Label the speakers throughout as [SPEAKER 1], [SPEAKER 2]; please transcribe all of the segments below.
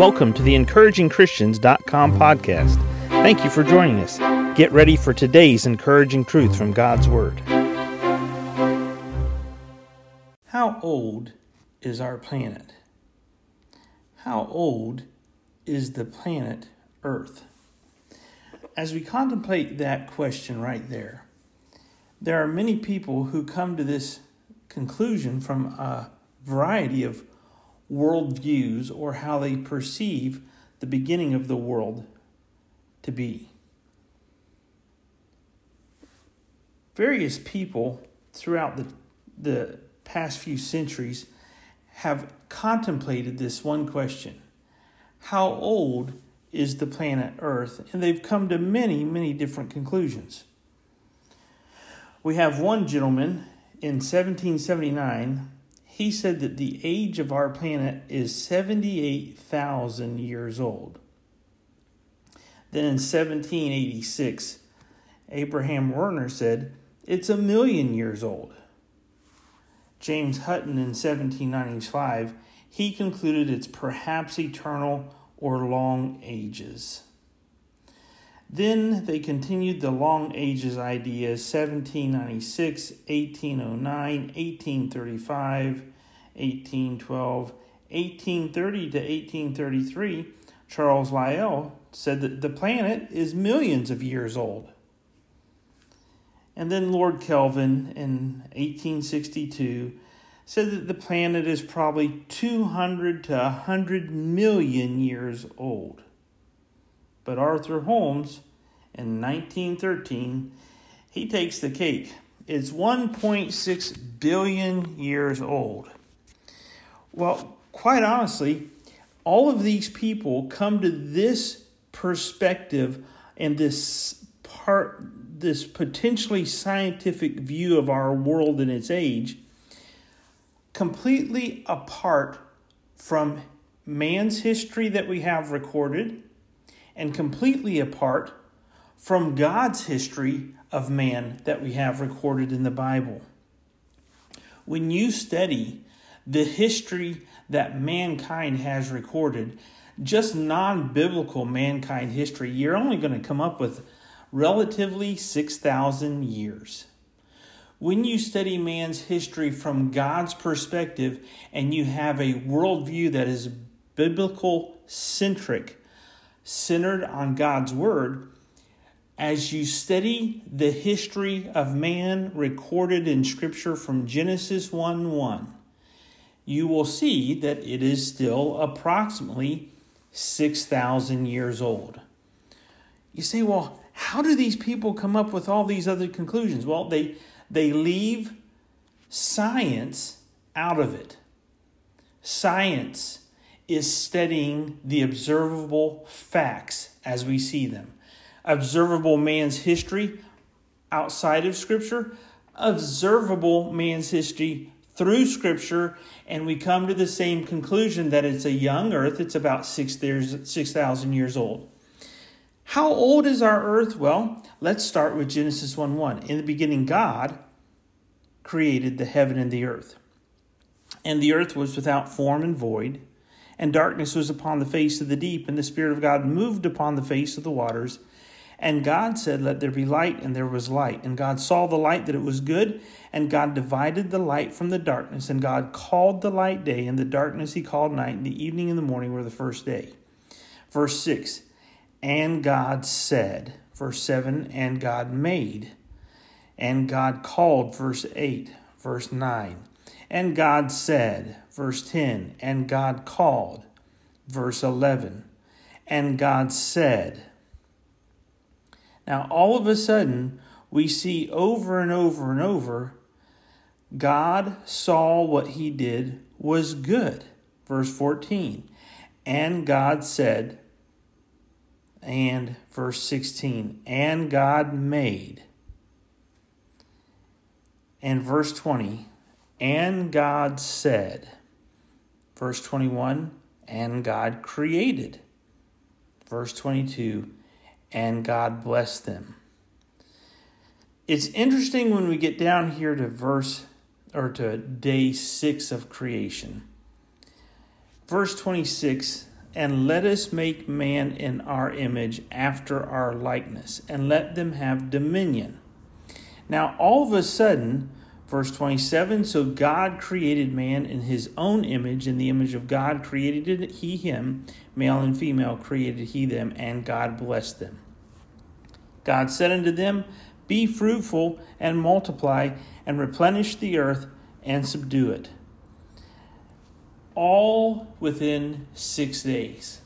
[SPEAKER 1] Welcome to the encouragingchristians.com podcast. Thank you for joining us. Get ready for today's encouraging truth from God's Word. How old is our planet? How old is the planet Earth? As we contemplate that question right there, there are many people who come to this conclusion from a variety of worldviews or how they perceive the beginning of the world to be. Various people throughout the, the past few centuries have contemplated this one question How old is the planet Earth? And they've come to many, many different conclusions. We have one gentleman in 1779 he said that the age of our planet is 78,000 years old. Then in 1786, Abraham Werner said it's a million years old. James Hutton in 1795, he concluded it's perhaps eternal or long ages. Then they continued the long ages idea 1796, 1809, 1835, 1812, 1830 to 1833. Charles Lyell said that the planet is millions of years old. And then Lord Kelvin in 1862 said that the planet is probably 200 to 100 million years old. But Arthur Holmes in 1913, he takes the cake. It's 1.6 billion years old. Well, quite honestly, all of these people come to this perspective and this part this potentially scientific view of our world and its age completely apart from man's history that we have recorded and completely apart from God's history of man that we have recorded in the Bible. When you study the history that mankind has recorded, just non biblical mankind history, you're only going to come up with relatively 6,000 years. When you study man's history from God's perspective and you have a worldview that is biblical centric, centered on God's Word, as you study the history of man recorded in Scripture from Genesis 1 1, you will see that it is still approximately 6,000 years old. You say, well, how do these people come up with all these other conclusions? Well, they, they leave science out of it. Science is studying the observable facts as we see them. Observable man's history outside of Scripture, observable man's history through Scripture, and we come to the same conclusion that it's a young earth. It's about 6,000 6, years old. How old is our earth? Well, let's start with Genesis 1 1. In the beginning, God created the heaven and the earth. And the earth was without form and void and darkness was upon the face of the deep, and the Spirit of God moved upon the face of the waters. And God said, Let there be light, and there was light. And God saw the light that it was good, and God divided the light from the darkness. And God called the light day, and the darkness he called night, and the evening and the morning were the first day. Verse 6 And God said, verse 7 And God made, and God called, verse 8, verse 9 and God said, verse 10, and God called, verse 11, and God said. Now, all of a sudden, we see over and over and over God saw what he did was good. Verse 14. And God said, and verse 16, and God made. And verse 20, and God said. Verse 21, and God created. Verse 22, and God blessed them. It's interesting when we get down here to verse or to day six of creation. Verse 26 and let us make man in our image after our likeness, and let them have dominion. Now, all of a sudden, verse 27 so God created man in his own image, in the image of God created he him, male and female created he them, and God blessed them. God said unto them, Be fruitful and multiply, and replenish the earth and subdue it all within six days.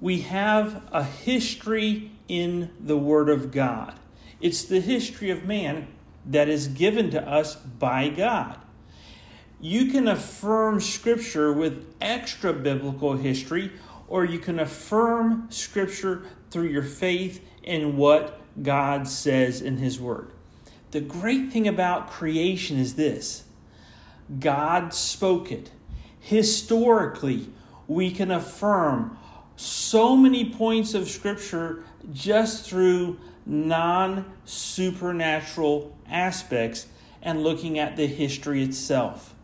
[SPEAKER 1] We have a history in the Word of God. It's the history of man that is given to us by God. You can affirm Scripture with extra biblical history, or you can affirm Scripture through your faith in what God says in His Word. The great thing about creation is this God spoke it historically, we can affirm so many points of Scripture just through non supernatural aspects and looking at the history itself.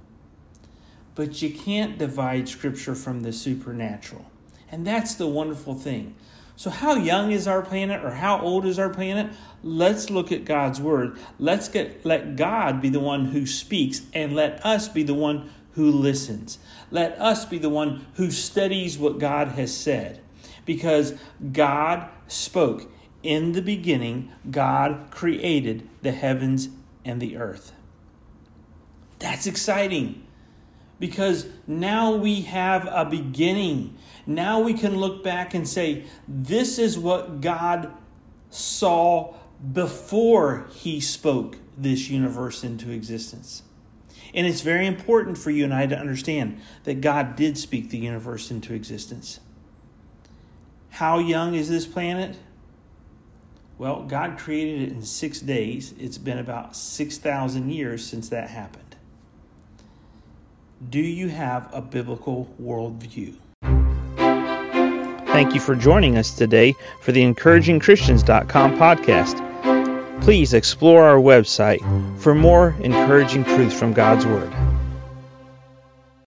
[SPEAKER 1] But you can't divide Scripture from the supernatural. And that's the wonderful thing. So, how young is our planet or how old is our planet? Let's look at God's Word. Let's get, let God be the one who speaks and let us be the one who listens. Let us be the one who studies what God has said. Because God spoke. In the beginning, God created the heavens and the earth. That's exciting because now we have a beginning. Now we can look back and say, this is what God saw before He spoke this universe into existence. And it's very important for you and I to understand that God did speak the universe into existence. How young is this planet? Well, God created it in six days. It's been about 6,000 years since that happened. Do you have a biblical worldview? Thank you for joining us today for the encouragingchristians.com podcast please explore our website for more encouraging truths from God's Word.